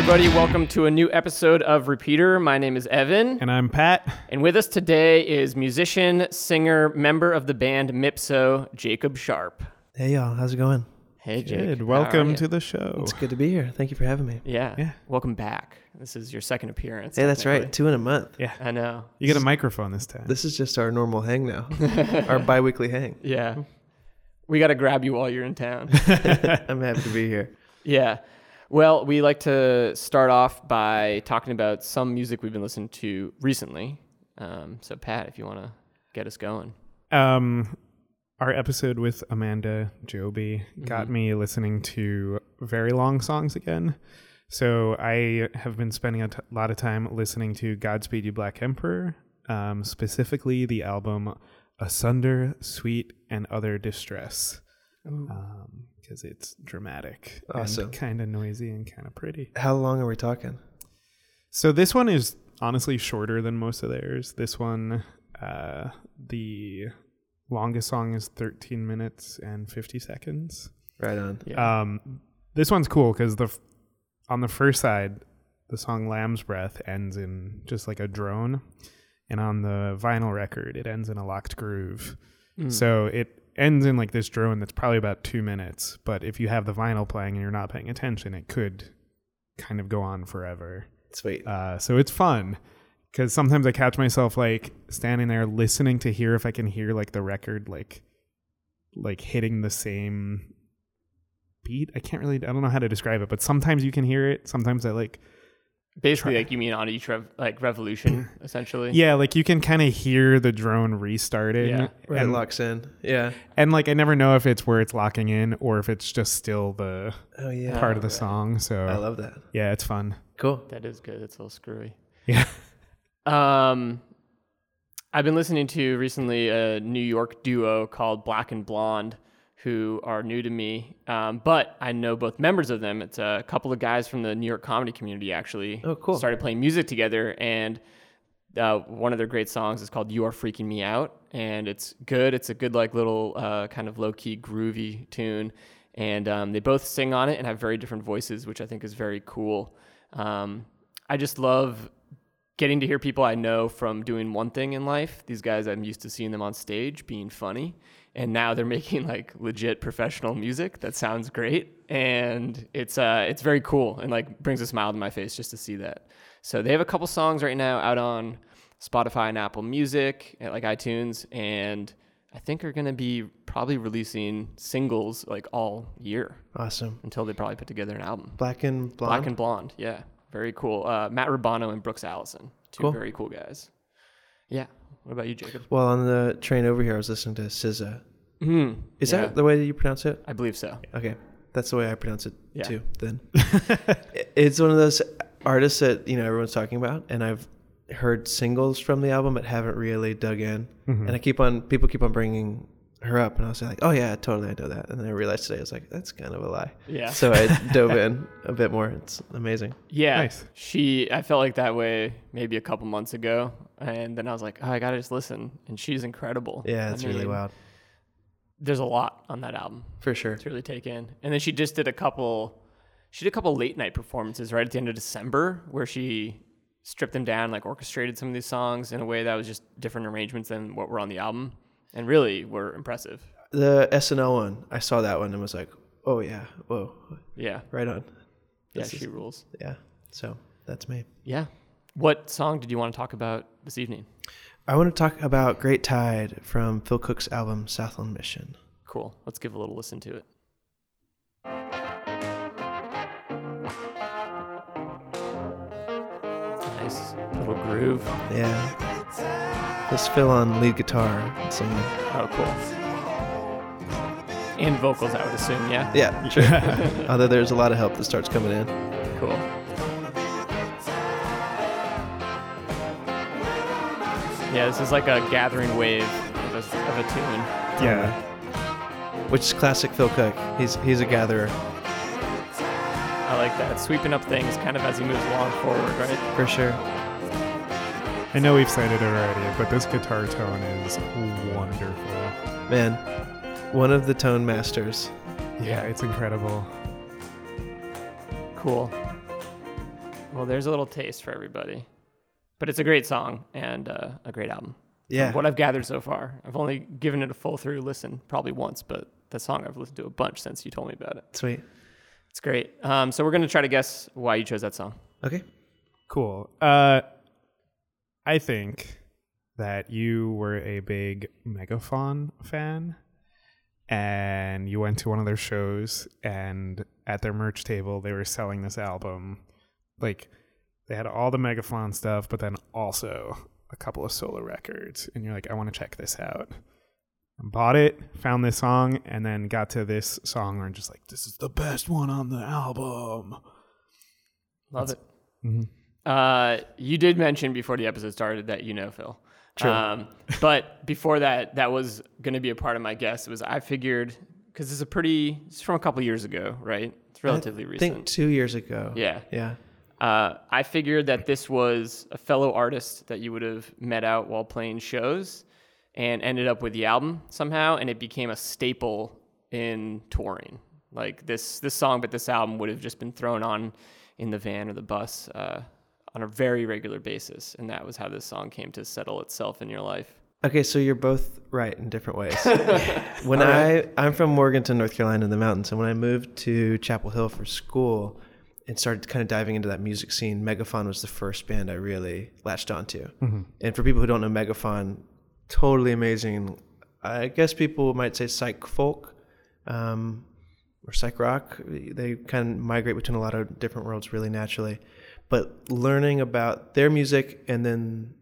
Hey, everybody, welcome to a new episode of Repeater. My name is Evan, And I'm Pat. and with us today is musician, singer, member of the band Mipso, Jacob Sharp. Hey y'all, how's it going? Hey, Jake. Good. how Welcome to the show. It's good to be here. Thank you for having me. Yeah. Yeah. Welcome back. This is your second appearance. Hey, that's right. Two in a month. Yeah. I know. You get a microphone this time. This is just our normal hang now. our bi-weekly hang. Yeah. We got to grab you while you're in town. I'm happy to be here. yeah. Well, we like to start off by talking about some music we've been listening to recently. Um, so, Pat, if you want to get us going. Um, our episode with Amanda Joby got Mm-hmm. me listening to very long songs again. So I have been spending a t- lot of time listening to Godspeed You Black Emperor, um, specifically the album Asunder, Sweet, and Other Distress, because it's dramatic Awesome. and kind of noisy and kind of pretty. How long are we talking? So this one is honestly shorter than most of theirs. This one, uh, the longest song is 13 minutes and 50 seconds. Right on. Yeah. Um, this one's cool because the f- on the first side, the song "Lamb's Breath" ends in just like a drone, and on the vinyl record, it ends in a locked groove. Mm. So it ends in like this drone that's probably about two minutes. But if you have the vinyl playing and you're not paying attention, it could kind of go on forever. Sweet. Uh, so it's fun because sometimes I catch myself like standing there listening to hear if I can hear like the record like like hitting the same beat. I can't really I don't know how to describe it, but sometimes you can hear it. Sometimes I like Basically, like you mean on each rev- like revolution, essentially. yeah, like you can kind of hear the drone restarting. Yeah. right, and, locks in. Yeah. and like I never know if it's where it's locking in or if it's just still the Oh yeah. part of the right. song. So I love that. yeah, it's fun. Cool. That is good. It's a little screwy. Yeah. Um, I've been listening to recently a New York duo called Black and Blonde, who are new to me, um, but I know both members of them. It's a couple of guys from the New York comedy community actually. Oh, cool. Started playing music together, and uh, one of their great songs is called "You Are Freaking Me Out," and it's good. It's a good like little uh, kind of low key groovy tune, and um, they both sing on it and have very different voices, which I think is very cool. Um, I just love getting to hear people I know from doing one thing in life. These guys, I'm used to seeing them on stage being funny, and now they're making like legit professional music that sounds great, and it's uh it's very cool and like brings a smile to my face just to see that. So they have a couple songs right now out on Spotify and Apple Music, and, like iTunes, and I think are gonna be probably releasing singles like all year Awesome. until they probably put together an album. Black and blonde. Black and Blonde, yeah, very cool. Uh, Matt Rubano and Brooks Allison, two Cool. very cool guys. Yeah. What about you, Jacob? well, on the train over here, I was listening to SZA. Mm, Is yeah, that the way that you pronounce it? I believe so. Okay, that's the way I pronounce it Yeah. too. Then it's one of those artists that you know everyone's talking about, and I've heard singles from the album but haven't really dug in. Mhm. And I keep on people keep on bringing her up, and I was like, oh yeah, totally, I know that. And then I realized today I was like, that's kind of a lie. Yeah. So I dove in a bit more. It's amazing. yeah. Nice. She, I felt like that way maybe a couple months ago, and then I was like, oh, I gotta just listen. And she's incredible. Yeah, I it's really wild There's a lot on that album. for sure. to really take in. And then she just did a couple she did a couple late night performances right at the end of December where she stripped them down, like orchestrated some of these songs in a way that was just different arrangements than what were on the album. And really were impressive. The SNL one, I saw that one and was like, oh yeah, whoa, Yeah. right on. Yeah, This is- she rules. Yeah, so that's me. Yeah. What song did you want to talk about this evening? I want to talk about Great Tide from Phil Cook's album Southland Mission. Cool. Let's give a little listen to it. Nice little groove. Yeah. This Phil on lead guitar and singing. Oh, cool. And vocals, I would assume, yeah? Yeah, sure. Although there's a lot of help that starts coming in. Cool. Yeah, this is like a gathering wave of a, of a tune. Yeah. Which is classic Phil Cook. He's he's a gatherer I like that. Sweeping up things kind of as he moves along forward, right? for sure. I know we've said it already, but this guitar tone is wonderful. Man, one of the tone masters. Yeah, it's incredible. Cool. Well, there's a little taste for everybody, but it's a great song and uh, a great album. Yeah. From what I've gathered so far, I've only given it a full through listen probably once, but the song I've listened to a bunch since you told me about it. Sweet. It's great. Um, so we're gonna try to guess why you chose that song. Okay. Cool. Uh, I think that you were a big Megafaun fan, and you went to one of their shows, and at their merch table they were selling this album. Like they had all the Megafaun stuff, but then also a couple of solo records, and you're like, I want to check this out. Bought it, found this song, and then got to this song where I'm just like, this is the best one on the album. Love it. Mhm. Uh, you did mention before the episode started that you know Phil. True. Um, but before that, that was going to be a part of my guess. It was I figured because it's a pretty, it's from a couple years ago, right? It's relatively I recent. think two years ago. yeah. Yeah. Uh, I figured that this was a fellow artist that you would have met out while playing shows and ended up with the album somehow, and it became a staple in touring. Like this, this song, but this album would have just been thrown on in the van or the bus uh, on a very regular basis, and that was how this song came to settle itself in your life. Okay, so you're both right in different ways. when I I'm from Morganton, North Carolina, in the mountains, and when I moved to Chapel Hill for school and started kind of diving into that music scene, Megafaun was the first band I really latched onto. And for people who don't know Megafaun, totally amazing. I guess people might say psych folk um, or psych rock. They kind of migrate between a lot of different worlds really naturally. But learning about their music and then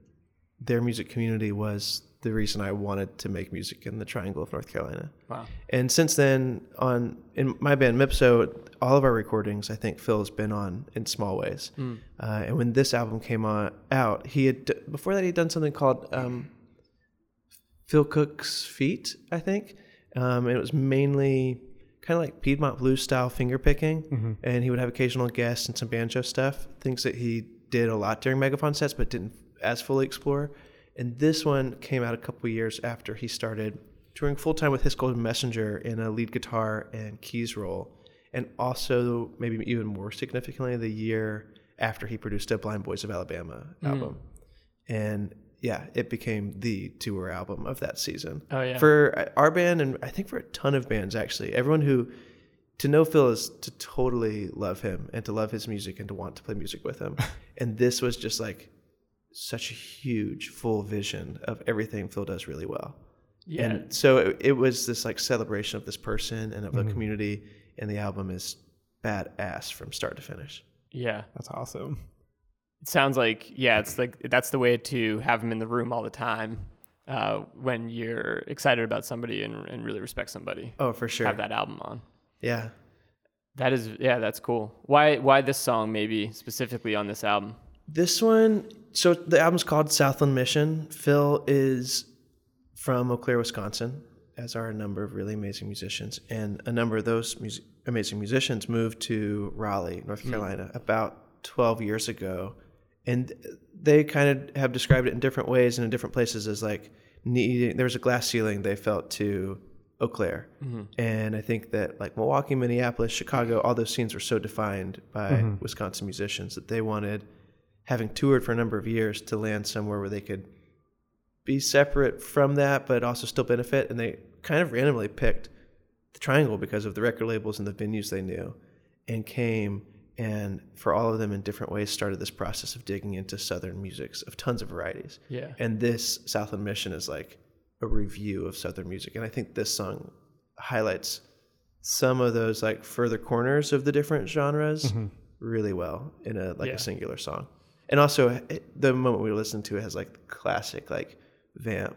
their music community was the reason I wanted to make music in the Triangle of North Carolina. Wow. And since then, on in my band Mipso, all of our recordings, I think Phil has been on in small ways. Uh, and when this album came on out, he had before that he'd done something called um, Phil Cook's Feat, I think. Um, and it was mainly kind of like Piedmont blues style finger picking. And he would have occasional guests and some banjo stuff, things that he did a lot during Megafaun sets, but didn't as fully explore. And this one came out a couple years after he started touring full time with His Golden Messenger in a lead guitar and keys role. And also, maybe even more significantly, the year after he produced a Blind Boys of Alabama mm. album. And yeah, it became the tour album of that season. Oh, yeah. For uh, our band, and I think for a ton of bands, actually. Everyone who, to know Phil is to totally love him and to love his music and to want to play music with him. and this was just like such a huge, full vision of everything Phil does really well. Yeah. And so it, it was this like celebration of this person and of the community, and the album is badass from start to finish. yeah. That's awesome. It sounds like yeah, it's like that's the way to have him in the room all the time uh, when you're excited about somebody and, and really respect somebody. Oh, for sure. Have that album on. Yeah. That is yeah, that's cool. Why why this song maybe specifically on this album? This one, so the album's called Southland Mission. Phil is from Eau Claire, Wisconsin, as are a number of really amazing musicians. And a number of those mus- amazing musicians moved to Raleigh, North hmm. Carolina, about 12 years ago. And they kind of have described it in different ways and in different places as like needing, there was a glass ceiling they felt to Eau Claire. Mm-hmm. And I think that like Milwaukee, Minneapolis, Chicago, all those scenes were so defined by mm-hmm. Wisconsin musicians that they wanted, having toured for a number of years, to land somewhere where they could be separate from that, but also still benefit. And they kind of randomly picked the Triangle because of the record labels and the venues they knew, and came and for all of them in different ways started this process of digging into Southern musics of tons of varieties. Yeah. And this Southland Mission is like a review of Southern music. And I think this song highlights some of those like further corners of the different genres mm-hmm. really well in a like Yeah. a singular song. And also it, the moment we listen to it has like classic like vamp,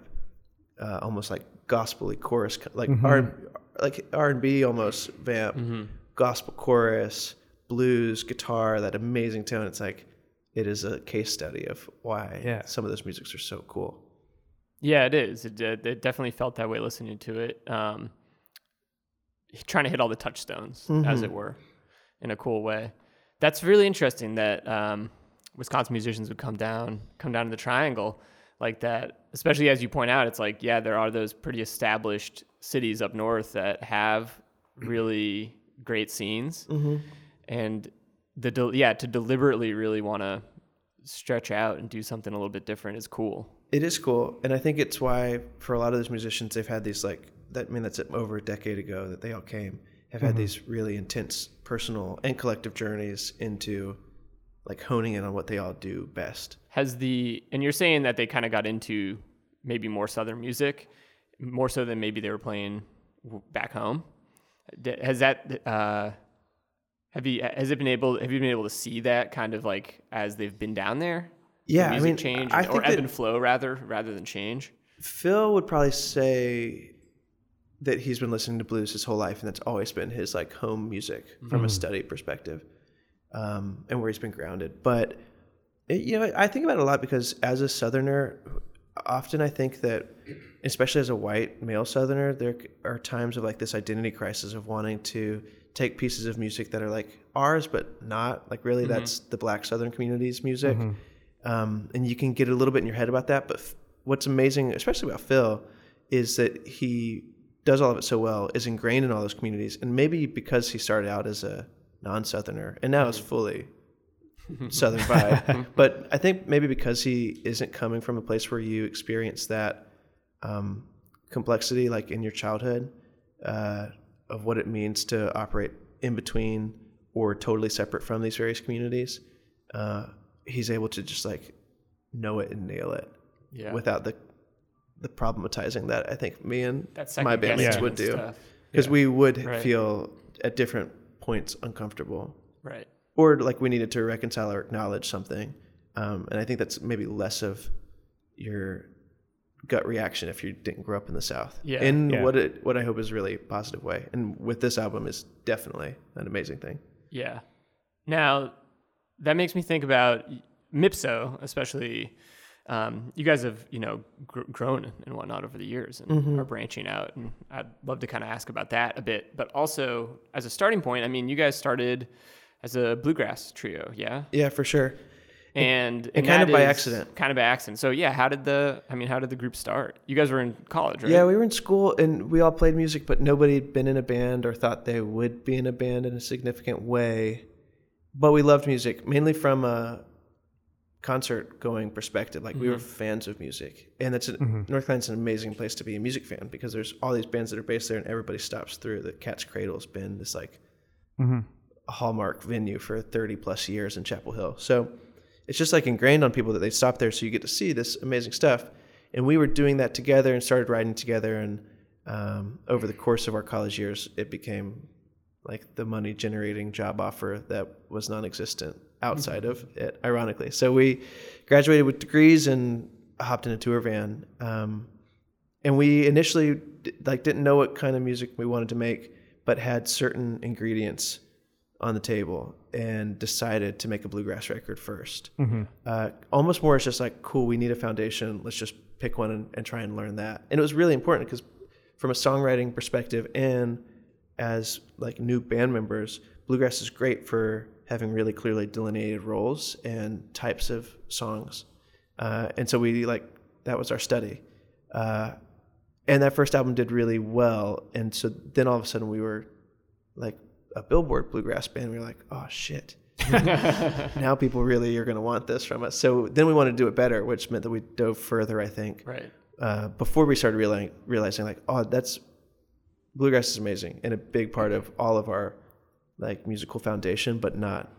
uh, almost like gospely chorus, like R like R and B almost vamp, gospel chorus, blues, guitar, that amazing tone. It's like it is a case study of why Yeah. some of those musics are so cool. Yeah, it is. It, it, it definitely felt that way listening to it. Um, trying to hit all the touchstones, as it were, in a cool way. That's really interesting that um, Wisconsin musicians would come down, come down to the Triangle like that. Especially as you point out, it's like yeah, there are those pretty established cities up north that have really great scenes, mm-hmm. and the del- yeah to deliberately really want to stretch out and do something a little bit different is cool. It is cool, and I think it's why for a lot of those musicians, they've had these like that. I mean, that's over a decade ago that they all came. Have had mm-hmm. these really intense personal and collective journeys into like honing in on what they all do best. Has the and you're saying that they kind of got into maybe more southern music, more so than maybe they were playing back home. Has that uh, have you has it been able have you been able to see that kind of like as they've been down there? The Yeah, I mean, change I or ebb and flow rather rather than change. Phil would probably say that he's been listening to blues his whole life, and that's always been his like home music from a study perspective, um, and where he's been grounded. But it, you know, I think about it a lot because as a Southerner, often I think that, especially as a white male Southerner, there are times of like this identity crisis of wanting to take pieces of music that are like ours, but not like really that's the Black Southern community's music. Um, and you can get a little bit in your head about that. But f- what's amazing, especially about Phil, is that he does all of it so well, is ingrained in all those communities. And maybe because he started out as a non Southerner and now is fully Southern vibe. but I think maybe because he isn't coming from a place where you experience that um, complexity, like in your childhood, uh, of what it means to operate in between or totally separate from these various communities, uh, he's able to just like know it and nail it Yeah. without the the problematizing that I think me and my bandmates guessing would do because we would Right. feel at different points uncomfortable Right. or like we needed to reconcile or acknowledge something um, and i think that's maybe less of your gut reaction if you didn't grow up in the south Yeah. in Yeah. what it what i hope is a really positive way and with this album is definitely an amazing thing Yeah. Now, that makes me think about Mipso, especially. Um, you guys have, you know, gr- grown and whatnot over the years and Mm-hmm. are branching out, and I'd love to kind of ask about that a bit. But also, as a starting point, I mean, you guys started as a bluegrass trio, yeah, yeah for sure and and, kind of by accident. kind of by accident. So yeah, how did the? I mean, how did the group start? You guys were in college, right? Yeah, we were in school and we all played music, but nobody had been in a band or thought they would be in a band in a significant way. But we loved music, mainly from a concert going perspective. Like we were mm-hmm. fans of music, and that's a, mm-hmm. North Carolina's an amazing place to be a music fan because there's all these bands that are based there, and everybody stops through. The Cat's Cradle's been this like mm-hmm. a hallmark venue for 30 plus years in Chapel Hill. So it's just like ingrained on people that they stop there so you get to see this amazing stuff. And we were doing that together and started writing together. And um, over the course of our college years, it became like the money generating job offer that was non outside of it, ironically. So we graduated with degrees and hopped in a tour van. Um, and we initially d- like didn't know what kind of music we wanted to make, but had certain ingredients on the table and decided to make a bluegrass record 1st Uh, almost more as just like, cool, we need a foundation. Let's just pick one and, and try and learn that. And it was really important because from a songwriting perspective and as like new band members, bluegrass is great for having really clearly delineated roles and types of songs. Uh, and so we like that was our study. Uh, and that first album did really well. And so then all of a sudden we were like a Billboard bluegrass band. We were like, oh shit. now people really are going to want this from us. So then we wanted to do it better, which meant that we dove further, I think, Right. uh, before we started realizing, realizing like, oh, that's bluegrass is amazing and a big part of all of our like musical foundation, but not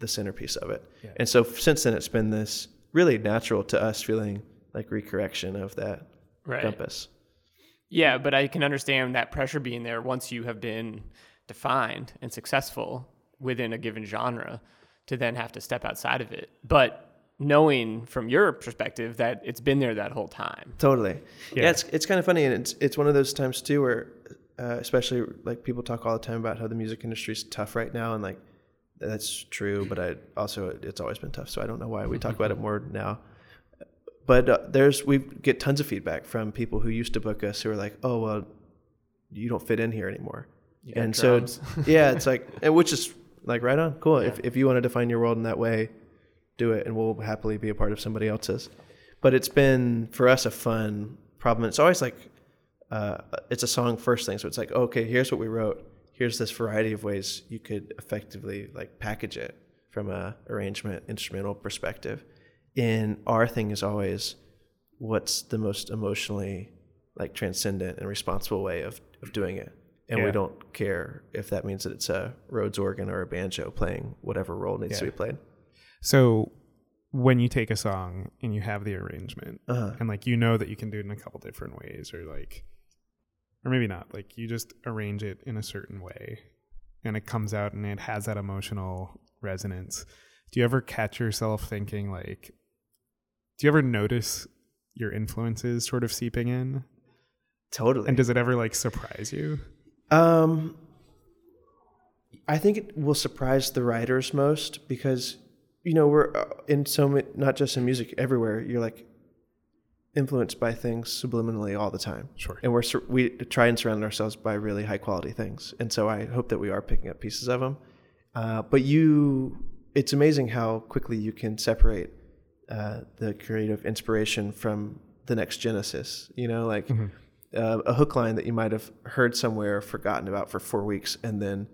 the centerpiece of it. And so since then, it's been this really natural to us feeling like recorrection of that Right. compass. Yeah, but I can understand that pressure being there once you have been defined and successful within a given genre to then have to step outside of it. But knowing from your perspective that it's been there that whole time. Totally. Yeah, Yeah. it's it's kind of funny, and it's it's one of those times too where, uh, especially like people talk all the time about how the music industry is tough right now, and like that's true. But I also it's always been tough, so I don't know why we talk about it more now. But uh, there's we get tons of feedback from people who used to book us who are like, oh well, you don't fit in here anymore, and so drums. yeah, it's like and which is like right on, cool. If if you want to define your world in that way, do it, and we'll happily be a part of somebody else's. But it's been for us a fun problem. It's always like uh, it's a song first thing, so it's like okay, here's what we wrote. Here's this variety of ways you could effectively like package it from a arrangement instrumental perspective. And our thing is always what's the most emotionally like transcendent and responsible way of, of doing it. And Yeah. we don't care if that means that it's a Rhodes organ or a banjo playing whatever role needs to be played. So when you take a song and you have the arrangement Uh-huh. and like you know that you can do it in a couple different ways or like or maybe not, like you just arrange it in a certain way and it comes out and it has that emotional resonance. Do you ever catch yourself thinking like do you ever notice your influences sort of seeping in? Totally. And does it ever like surprise you? Um, I think it will surprise the writers most because you know we're uh, in so many, not just in music, everywhere. You're like influenced by things subliminally all the time, Sure. and we're we try and surround ourselves by really high quality things. And so I hope that we are picking up pieces of them. Uh, but you, it's amazing how quickly you can separate uh, the creative inspiration from the next genesis. You know, like uh, a hook line that you might have heard somewhere, forgotten about for four weeks, and then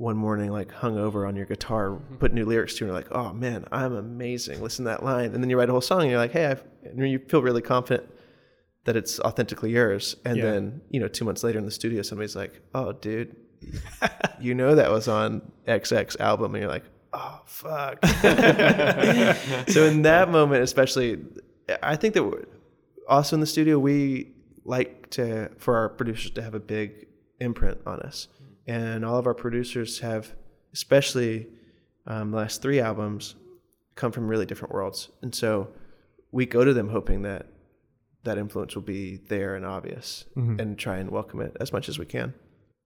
one morning, like hung over on your guitar, mm-hmm. put new lyrics to, and you're like, "Oh man, I'm amazing! Listen to that line." And then you write a whole song, and you're like, "Hey," and you feel really confident that it's authentically yours. And Yeah. then you know, two months later in the studio, somebody's like, "Oh, dude, you know that was on XX album," and you're like, "Oh fuck." so in that moment, especially, I think that also in the studio we like to for our producers to have a big imprint on us, and all of our producers have, especially um, the last three albums, come from really different worlds, and so we go to them hoping that that influence will be there and obvious, and try and welcome it as much as we can.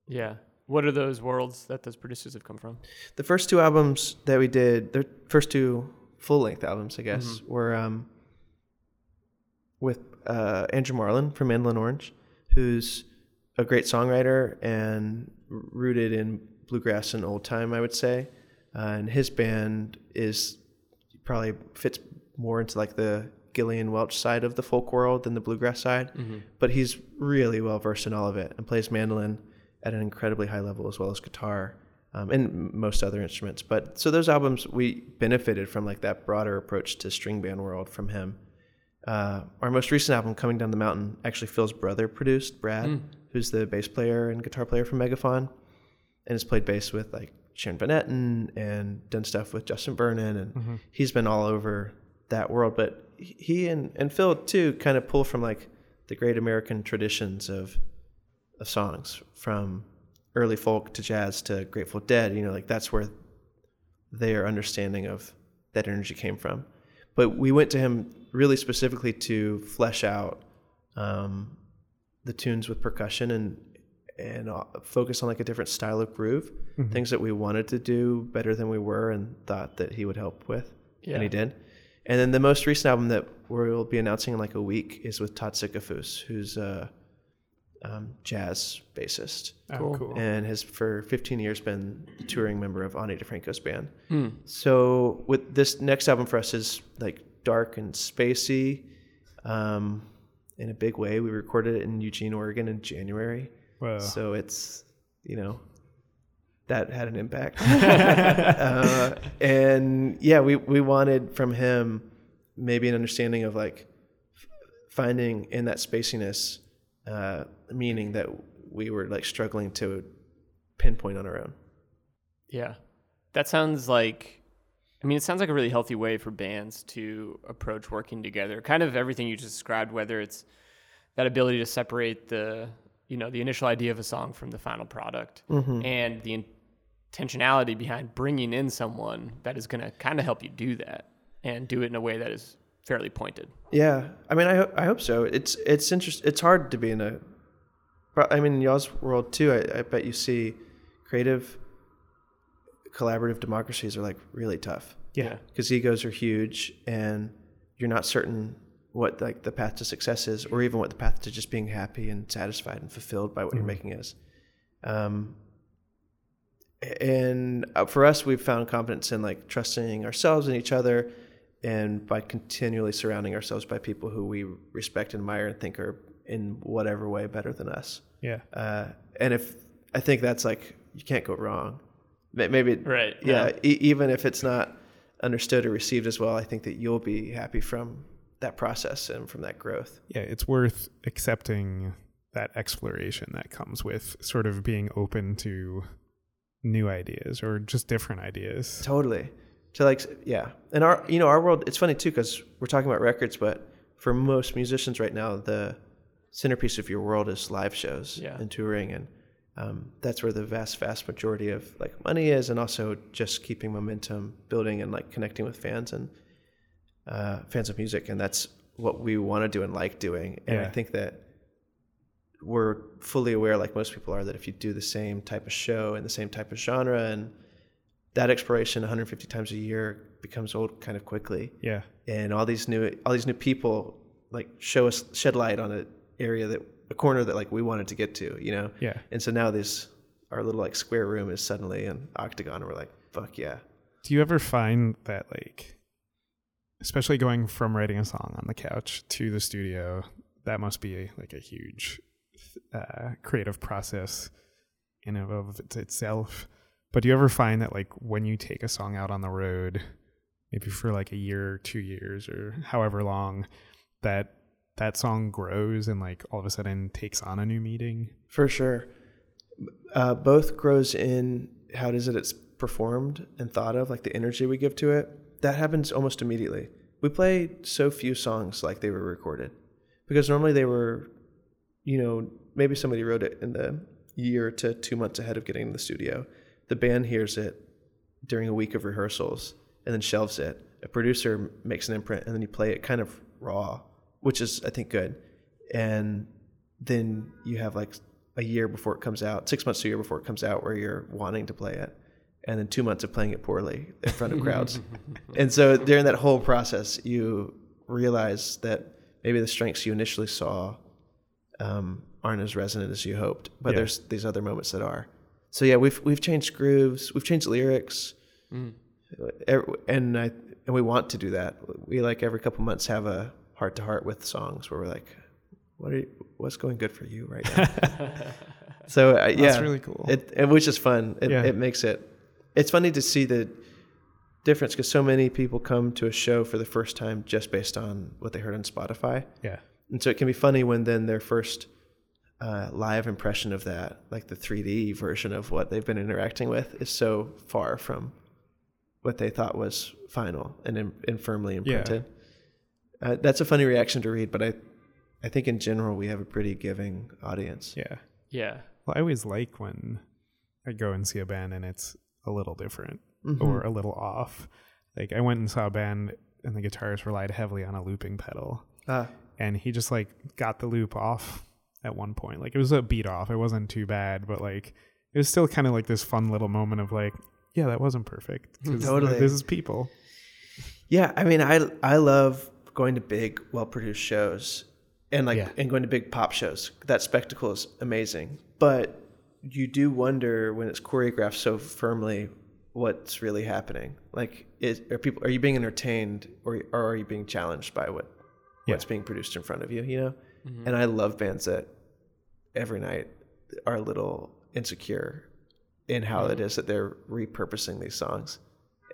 Yeah. What are those worlds that those producers have come from? The first two albums that we did, the first two full length albums, I guess, were um, with uh, Andrew Marlin from Mandolin Orange, who's a great songwriter and rooted in bluegrass and old time, I would say. Uh, and his band is probably fits more into like the Gillian Welch side of the folk world than the bluegrass side. But he's really well versed in all of it and plays mandolin at an incredibly high level as well as guitar um, and most other instruments. But so those albums we benefited from like that broader approach to string band world from him. Uh, our most recent album, Coming Down the Mountain, actually Phil's brother produced, Brad, who's the bass player and guitar player from Megafaun, and has played bass with like Sharon Van Etten and done stuff with Justin Vernon, and he's been all over that world. But he and, and Phil too kind of pull from like the great American traditions of of songs, from early folk to jazz to Grateful Dead. You know, like that's where their understanding of that energy came from. But we went to him really specifically to flesh out um, the tunes with percussion and and uh, focus on like a different style of groove, things that we wanted to do better than we were, and thought that he would help with, and he did. And then the most recent album that we'll be announcing in like a week is with Todd Sickafoose, who's a um, jazz bassist Oh, Cool. cool. and has for 15 years been the touring member of Ani DiFranco's band. So with this next album for us is like dark and spacey, um, in a big way. We recorded it in Eugene, Oregon, in January. Whoa. So it's you know that had an impact. uh, and yeah, we we wanted from him maybe an understanding of like f- finding in that spaciness uh, meaning that we were like struggling to pinpoint on our own. Yeah. That sounds like I mean, it sounds like a really healthy way for bands to approach working together. Kind of everything you just described, whether it's that ability to separate the, you know, the initial idea of a song from the final product mm-hmm. and the intentionality behind bringing in someone that is going to kind of help you do that and do it in a way that is fairly pointed. Yeah, I mean, I ho- I hope so. It's it's interest. It's hard to be in a. I mean, in y'all's world too. I, I bet you see creative, collaborative democracies are like really tough yeah. because egos are huge, and you're not certain what like the path to success is, or even what the path to just being happy and satisfied and fulfilled by what you're making is. Um, and uh, for us, we've found confidence in like trusting ourselves and each other, and by continually surrounding ourselves by people who we respect, admire, and think are in whatever way better than us. Yeah. Uh, and if I think that's like you can't go wrong May- maybe Right, yeah, no. e- even if it's not understood or received as well, I think that you'll be happy from that process and from that growth. Yeah, it's worth accepting that exploration that comes with sort of being open to new ideas or just different ideas. Totally. To like, yeah. And our, you know, our world, it's funny too, because we're talking about records, but for most musicians right now, the centerpiece of your world is live shows Yeah. and touring. And um, that's where the vast, vast majority of like money is. And also just keeping momentum building and like connecting with fans and uh, fans of music. And that's what we want to do and like doing. And I think that we're fully aware, like most people are, that if you do the same type of show and the same type of genre and that exploration 150 times a year becomes old kind of quickly Yeah. and all these new all these new people like show us shed light on an area that a corner that like we wanted to get to you know Yeah. and so now this our little like square room is suddenly an octagon and we're like fuck yeah Do you ever find that like especially going from writing a song on the couch to the studio, that must be like a huge uh, creative process in and of itself. But do you ever find that like when you take a song out on the road, maybe for like a year, two years, or however long, that that song grows and like all of a sudden takes on a new meaning? for sure. Uh, both grows in how it it's performed and thought of like the energy we give to it. That happens almost immediately. We play so few songs like they were recorded because normally they were you know maybe somebody wrote it in the year to two months ahead of getting in the studio. The band hears it during a week of rehearsals and then shelves it. A producer makes an imprint and then you play it kind of raw which is i think good and then you have like a year before it comes out, six months to a year before it comes out, where you're wanting to play it, and then two months of playing it poorly in front of crowds. and so during that whole process, you realize that maybe the strengths you initially saw um, aren't as resonant as you hoped, but Yeah. there's these other moments that are. So yeah, we've we've changed grooves, we've changed lyrics, Er- and I and we want to do that. We like every couple months have a heart to heart with songs where we're like, what are you, what's going good for you right now? so uh, yeah, That's really cool. It and which is fun. It, Yeah. it makes it. It's funny to see the difference because so many people come to a show for the first time just based on what they heard on Spotify, Yeah. and so it can be funny when then their first uh, live impression of that, like the 3D version of what they've been interacting with, is so far from what they thought was final and, in, and firmly imprinted. Uh, that's a funny reaction to read, but I, I think in general we have a pretty giving audience. Yeah. Yeah. Well, I always like when I go and see a band and it's a little different Mhm. or a little off. Like I went and saw a band and the guitarist relied heavily on a looping pedal Ah, and he just like got the loop off at one point. Like it was a beat off. It wasn't too bad, but like it was still kind of like this fun little moment of like, yeah, that wasn't perfect. Totally. This is people. Yeah, I mean, I I love going to big, well produced shows, and like Yeah. and going to big pop shows. That spectacle is amazing, but you do wonder when it's choreographed so firmly what's really happening. Like, is are people are you being entertained or or are you being challenged by what Yeah. what's being produced in front of you? You know, mm-hmm. and I love bands that every night are a little insecure in how it mm-hmm. is that they're repurposing these songs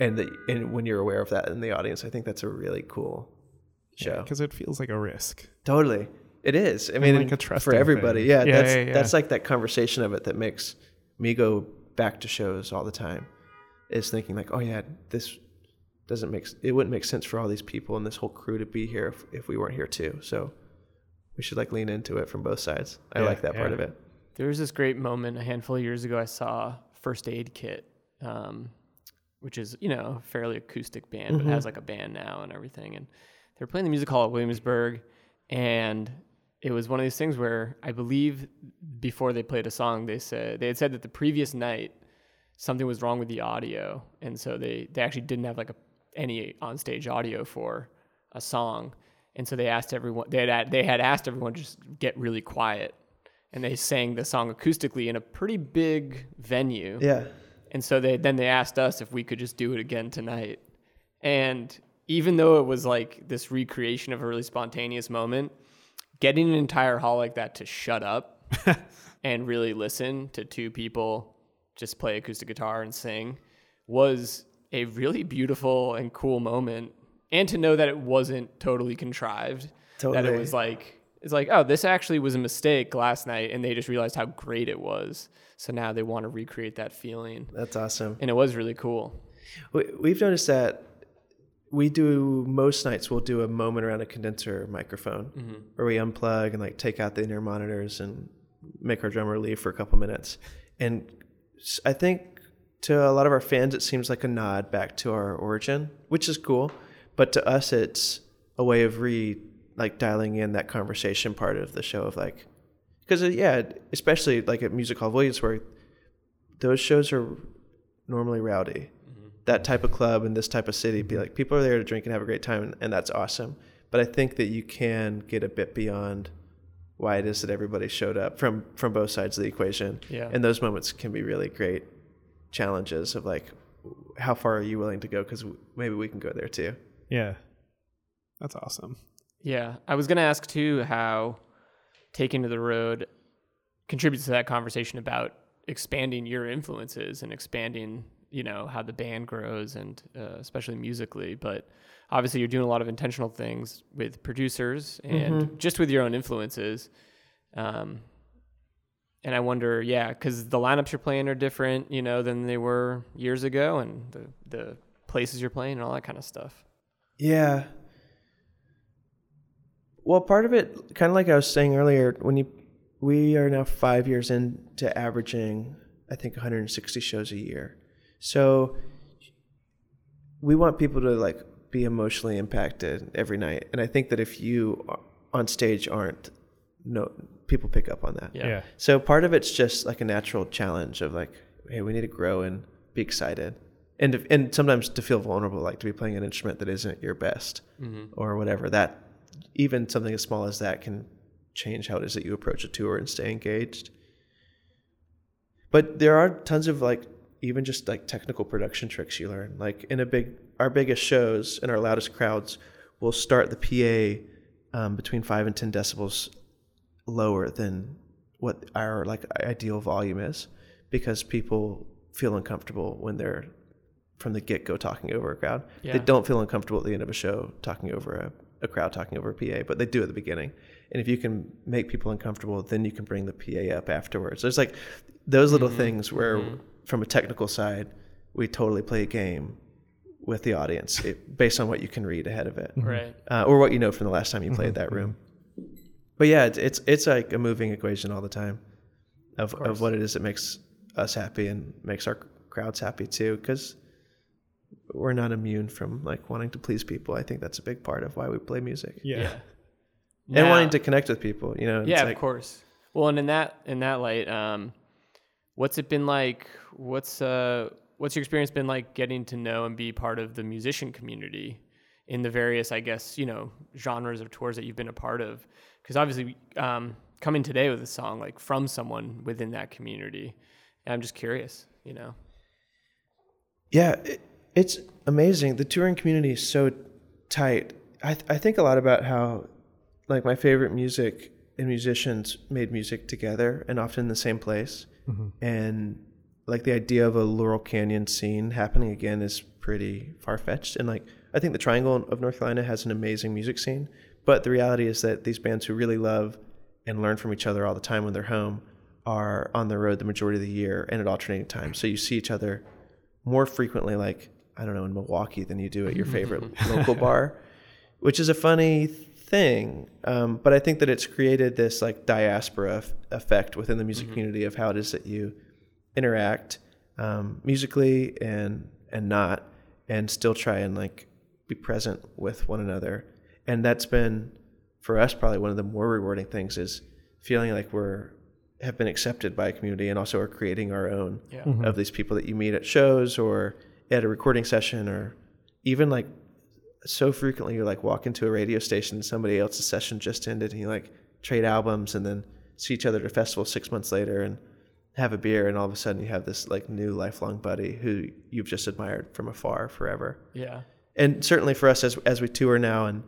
and that and when you're aware of that in the audience i think that's a really cool show Because it feels like a risk. totally it is i mean like a and for everybody yeah, Yeah, that's yeah, yeah. that's like that conversation of it that makes me go back to shows all the time is thinking like oh yeah this doesn't make it wouldn't make sense for all these people and this whole crew to be here if, if we weren't here too so we should like lean into it from both sides i Yeah, like that part of it There was this great moment a handful of years ago. I saw First Aid Kit, um, which is you know a fairly acoustic band, but has like a band now and everything. And they were playing the music hall at Williamsburg, and it was one of these things where I believe before they played a song, they said they had said that the previous night something was wrong with the audio, and so they they actually didn't have like a, any onstage audio for a song, and so they asked everyone they had they had asked everyone to just get really quiet, and they sang the song acoustically in a pretty big venue. yeah And so they then they asked us if we could just do it again tonight. And even though it was like this recreation of a really spontaneous moment, getting an entire hall like that to shut up and really listen to two people just play acoustic guitar and sing was a really beautiful and cool moment. And to know that it wasn't totally contrived, that it was like it's like oh this actually was a mistake last night, and they just realized how great it was. So now they want to recreate that feeling, That's awesome. and it was really cool. We, we've noticed that we do most nights we'll do a moment around a condenser microphone Mm-hmm. where we unplug and like take out the in-ear monitors and make our drummer leave for a couple minutes. And i think to a lot of our fans it seems like a nod back to our origin, which is cool. But to us it's a way of re like dialing in that conversation part of the show of like because yeah, especially like at Music Hall Williamsburg, those shows are normally rowdy. That type of club in this type of city, be mm-hmm. like people are there to drink and have a great time, and, and that's awesome. But I think that you can get a bit beyond why it is that everybody showed up from from both sides of the equation. Yeah. And those moments can be really great challenges of like, how far are you willing to go? Because maybe we can go there too. Yeah. That's awesome. Yeah, I was gonna ask too how taking to the road contributes to that conversation about expanding your influences and expanding, you know, how the band grows and uh, especially musically. But obviously, you're doing a lot of intentional things with producers and just with your own influences. Um, and I wonder, yeah, because the lineups you're playing are different, you know, than they were years ago, and the the places you're playing and all that kind of stuff. Yeah. Well, part of it, kind of like I was saying earlier, when you, we are now five years into averaging, I think 160 shows a year. So we want people to like be emotionally impacted every night, and I think that if you uh, on stage aren't, no, people pick up on that. Yeah. Yeah. So part of it's just like a natural challenge of like, hey, we need to grow and be excited, and to, and sometimes to feel vulnerable, like to be playing an instrument that isn't your best mm-hmm. or whatever. That even something as small as that can change how it is that you approach a tour and stay engaged. But there are tons of like even just like technical production tricks you learn. Like in a big, our biggest shows and our loudest crowds will start the PA um, between five and ten decibels lower than what our like ideal volume is, because people feel uncomfortable when they're from the get go talking over a crowd. Yeah. They don't feel uncomfortable at the end of a show talking over a, a crowd talking over a PA, but they do at the beginning. And if you can make people uncomfortable, then you can bring the PA up afterwards. There's like those little things where, from a technical side, we totally play a game with the audience it, based on what you can read ahead of it, Right. uh, or what you know from the last time you played that room. But yeah, it's, it's it's like a moving equation all the time of, of, what it is that makes us happy and makes our crowds happy too, because we're not immune from like wanting to please people. I think that's a big part of why we play music Yeah. and Now- wanting to connect with people. You know, yeah, like- of course. Well, and in that in that light, um, what's it been like? What's uh, what's your experience been like getting to know and be part of the musician community in the various, I guess, you know, genres of tours that you've been a part of? Because obviously, um, coming today with a song like from someone within that community, and I'm just curious, you know. Yeah, it, it's amazing. The touring community is so tight. I th- I think a lot about how, like, my favorite music and musicians made music together and often in the same place. Mm-hmm. And like the idea of a Laurel Canyon scene happening again is pretty far fetched. And like, I think the Triangle of North Carolina has an amazing music scene. But the reality is that these bands who really love and learn from each other all the time when they're home are on the road the majority of the year and at alternating times. So you see each other more frequently, like, I don't know, in Milwaukee than you do at your favorite local bar, which is a funny thing. Um, but I think that it's created this like diaspora f- effect within the music community of how it is that you interact um, musically and and not, and still try and like be present with one another. And that's been for us probably one of the more rewarding things is feeling like we're have been accepted by a community and also are creating our own Yeah. of these people that you meet at shows or at a recording session or even like so frequently you like walk into a radio station and somebody else's session just ended and you like trade albums and then see each other at a festival six months later and have a beer and all of a sudden you have this like new lifelong buddy who you've just admired from afar forever Yeah. and certainly for us as as we tour now and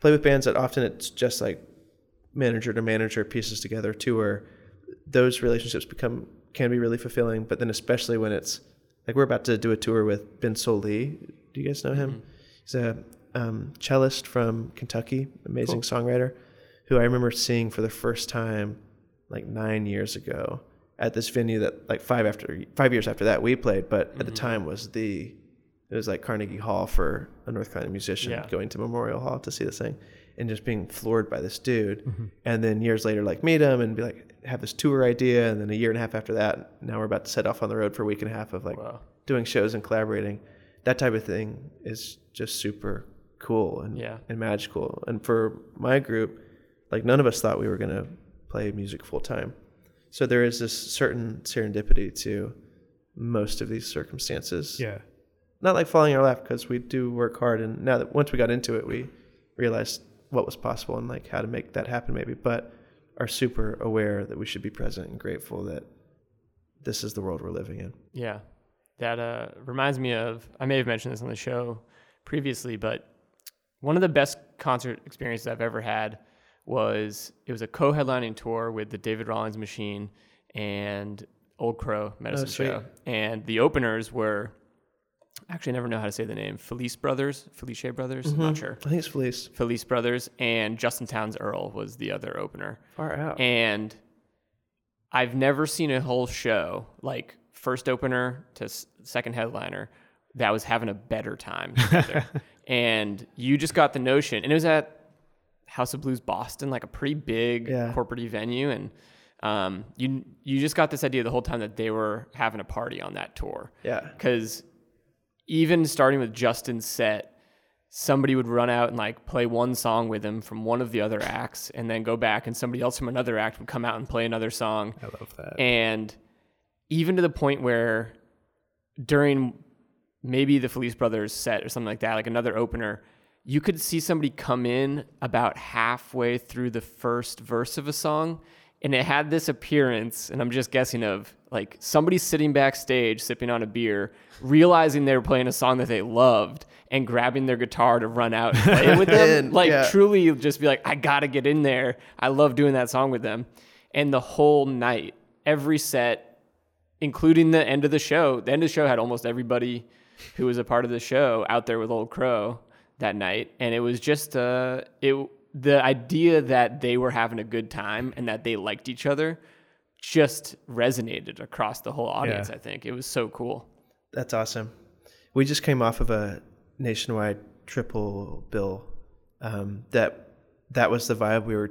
play with bands that often it's just like manager to manager pieces together tour those relationships become can be really fulfilling. But then especially when it's like we're about to do a tour with Ben Lee. Do you guys know him? Mm-hmm. He's a um, cellist from Kentucky, amazing songwriter, who I remember seeing for the first time like nine years ago at this venue that like five after five years after that we played, but at the time was the it was like Carnegie Hall for a North Carolina musician Yeah. going to Memorial Hall to see this thing and just being floored by this dude. And then years later, like meet him and be like, have this tour idea. And then a year and a half after that, now we're about to set off on the road for a week and a half of like Wow. doing shows and collaborating. That type of thing is just super cool and, Yeah. and magical. And for my group, like none of us thought we were going to play music full time. So there is this certain serendipity to most of these circumstances Yeah. not like falling in our lap because we do work hard and now that once we got into it we realized what was possible and like how to make that happen maybe but are super aware that we should be present and grateful that this is the world we're living in Yeah. That uh, reminds me of, I may have mentioned this on the show previously, but one of the best concert experiences I've ever had was it was a co headlining tour with the David Rawlings Machine and Old Crow Medicine sweet. Show. And the openers were, actually, I never know how to say the name, Felice Brothers, Felice Brothers, I'm not sure. i think it's felice Felice Brothers and Justin Townes Earle was the other opener. far out And I've never seen a whole show like first opener to second headliner that was having a better time and you just got the notion, and it was at House of Blues Boston, like a pretty big Yeah. corporate venue, and um, you you just got this idea the whole time that they were having a party on that tour yeah because even starting with Justin's set, somebody would run out and like play one song with him from one of the other acts, and then go back, and somebody else from another act would come out and play another song, I love that. and even to the point where during maybe the Felice Brothers set or something like that, like another opener, you could see somebody come in about halfway through the first verse of a song. And it had this appearance, and I'm just guessing of like somebody sitting backstage sipping on a beer, realizing they were playing a song that they loved, and grabbing their guitar to run out and play it with them. And, like yeah. truly just be like, I gotta get in there. I love doing that song with them. And the whole night, every set, including the end of the show. The end of the show had almost everybody who was a part of the show out there with Old Crow that night, and it was just uh, it the idea that they were having a good time and that they liked each other just resonated across the whole audience. Yeah. I think it was so cool. That's awesome. We just came off of a nationwide triple bill. Um, that that was the vibe we were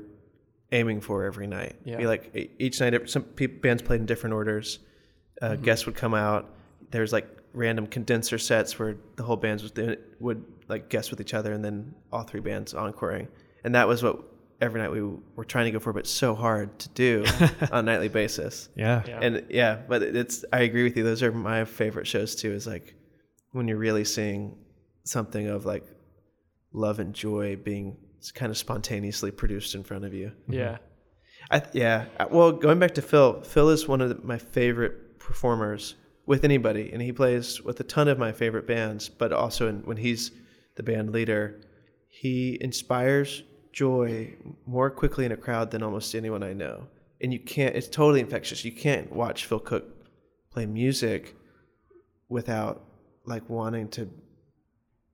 aiming for every night. Yeah. We like e- each night. Some peop bands played in different orders. Uh, Guests would come out. There's like random condenser sets where the whole bands was doing, would like guest with each other, and then all three bands encoring. And that was what every night we were trying to go for, but so hard to do on a nightly basis yeah. Yeah. and yeah but it's i agree with you those are my favorite shows too is like when you're really seeing something of like love and joy being kind of spontaneously produced in front of you Yeah. I, yeah Uh, well going back to phil phil is one of the, my favorite performers with anybody and he plays with a ton of my favorite bands but also in, when he's the band leader he inspires joy more quickly in a crowd than almost anyone i know. And you can't it's totally infectious. You can't watch phil cook play music without like wanting to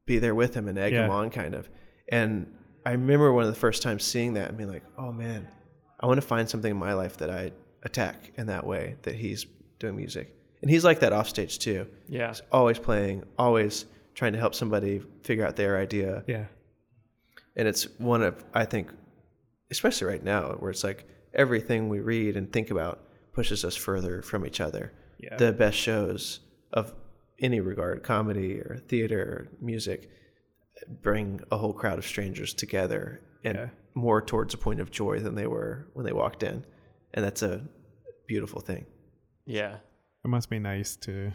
be there with him and egg him on kind of. And i remember one of the first times seeing that and being like oh man i want to find something in my life that i attack in that way that he's doing music and he's like that off stage too Yeah. he's always playing always trying to help somebody figure out their idea Yeah. and it's one of i think especially right now where it's like everything we read and think about pushes us further from each other Yeah. the best shows of any regard comedy or theater or music bring a whole crowd of strangers together and Yeah. more towards a point of joy than they were when they walked in and that's a beautiful thing Yeah. It must be nice to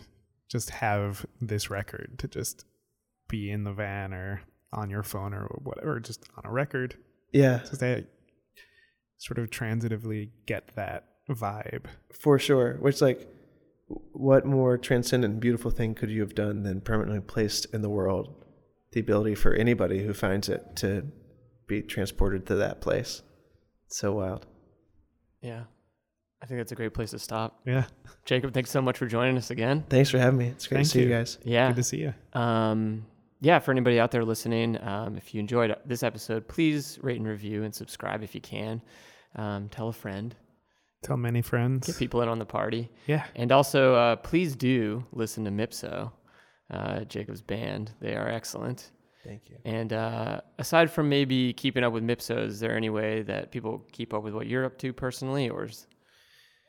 just have this record to just be in the van or on your phone or whatever, just on a record. yeah Just to sort of transitively get that vibe. For sure. Which, like, what more transcendent and beautiful thing could you have done than permanently placed in the world the ability for anybody who finds it to be transported to that place? So wild. Yeah. I think that's a great place to stop. Yeah. Jacob, thanks so much for joining us again. Thanks for having me. It's great Thank to see you, you. guys. Yeah. Good to see you. Um, yeah, for anybody out there listening, um, if you enjoyed this episode, please rate and review and subscribe if you can. Um, tell a friend, Tell many friends. get people in on the party. Yeah. And also, uh, please do listen to Mipso, uh, Jacob's band. They are excellent. Thank you. And uh, aside from maybe keeping up with Mipso, is there any way that people keep up with what you're up to personally, or is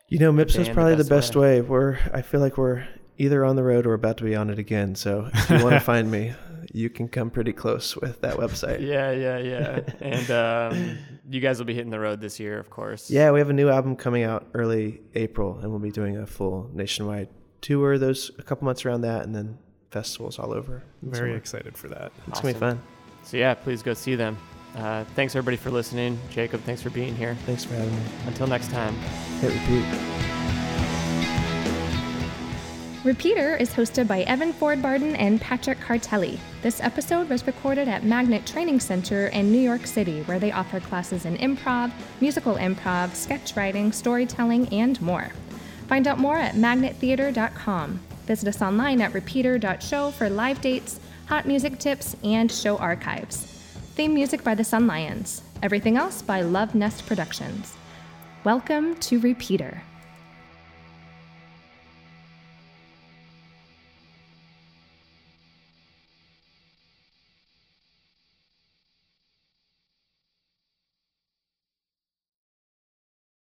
You know, Mipso is probably the best best way. We're I feel like we're either on the road or about to be on it again. So if you want to find me, you can come pretty close with that website. yeah, yeah, yeah. and um, you guys will be hitting the road this year, of course. Yeah, we have a new album coming out early April, and we'll be doing a full nationwide tour. Those a couple months around that, and then festivals all over. in Very summer. excited for that. It's gonna be fun. So yeah, please go see them. Uh, thanks everybody for listening. Jacob, thanks for being here. Thanks for having me. Until next time. Hit repeat. Repeater is hosted by Evan Ford Barden and Patrick Cartelli. This episode was recorded at Magnet Training Center in New York City, where they offer classes in improv, musical improv, sketch writing, storytelling, and more. Find out more at magnettheater.com. Visit us online at repeater.show for live dates, hot music tips, and show archives. Theme music by the Sun Lions. Everything else by Love Nest Productions. Welcome to Repeater.